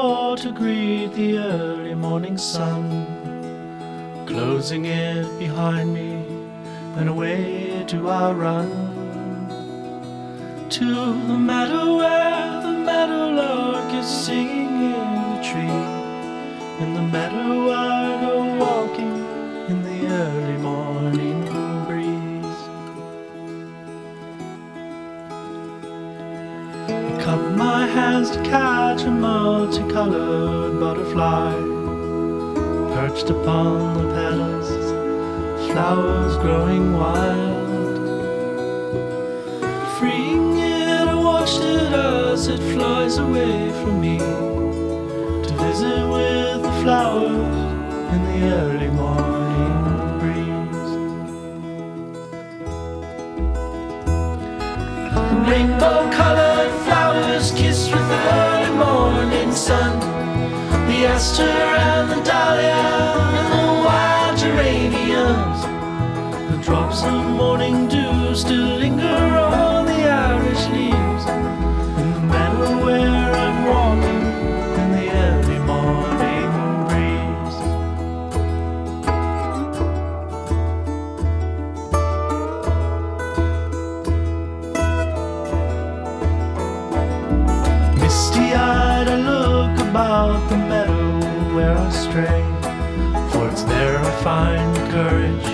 to greet the early morning sun, closing it behind me, and away do I run to the meadow where the meadowlark is singing in the tree. In the meadow I go walking in the early morning to catch a multicolored butterfly perched upon the petals, flowers growing wild. Freeing it, I watched it as it flies away from me to visit with the flowers in the early morning breeze. Rainbow colored The aster and the dahlia and the wild geraniums. The drops of morning dew find courage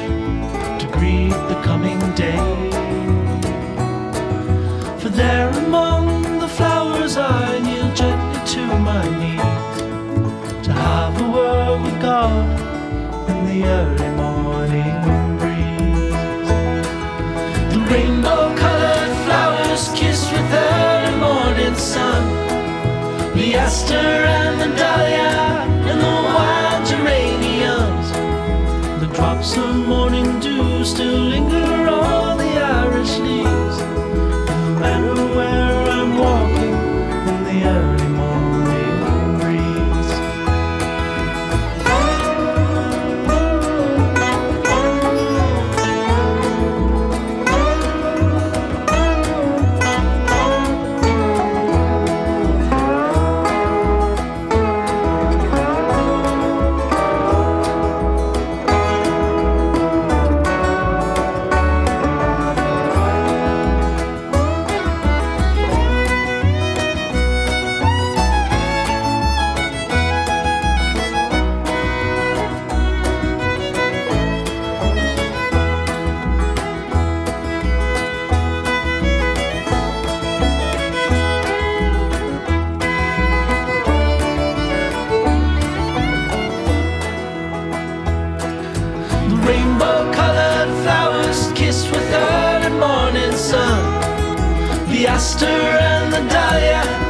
to greet the coming day. Rainbow colored flowers kissed with early morning sun. The aster and the dahlia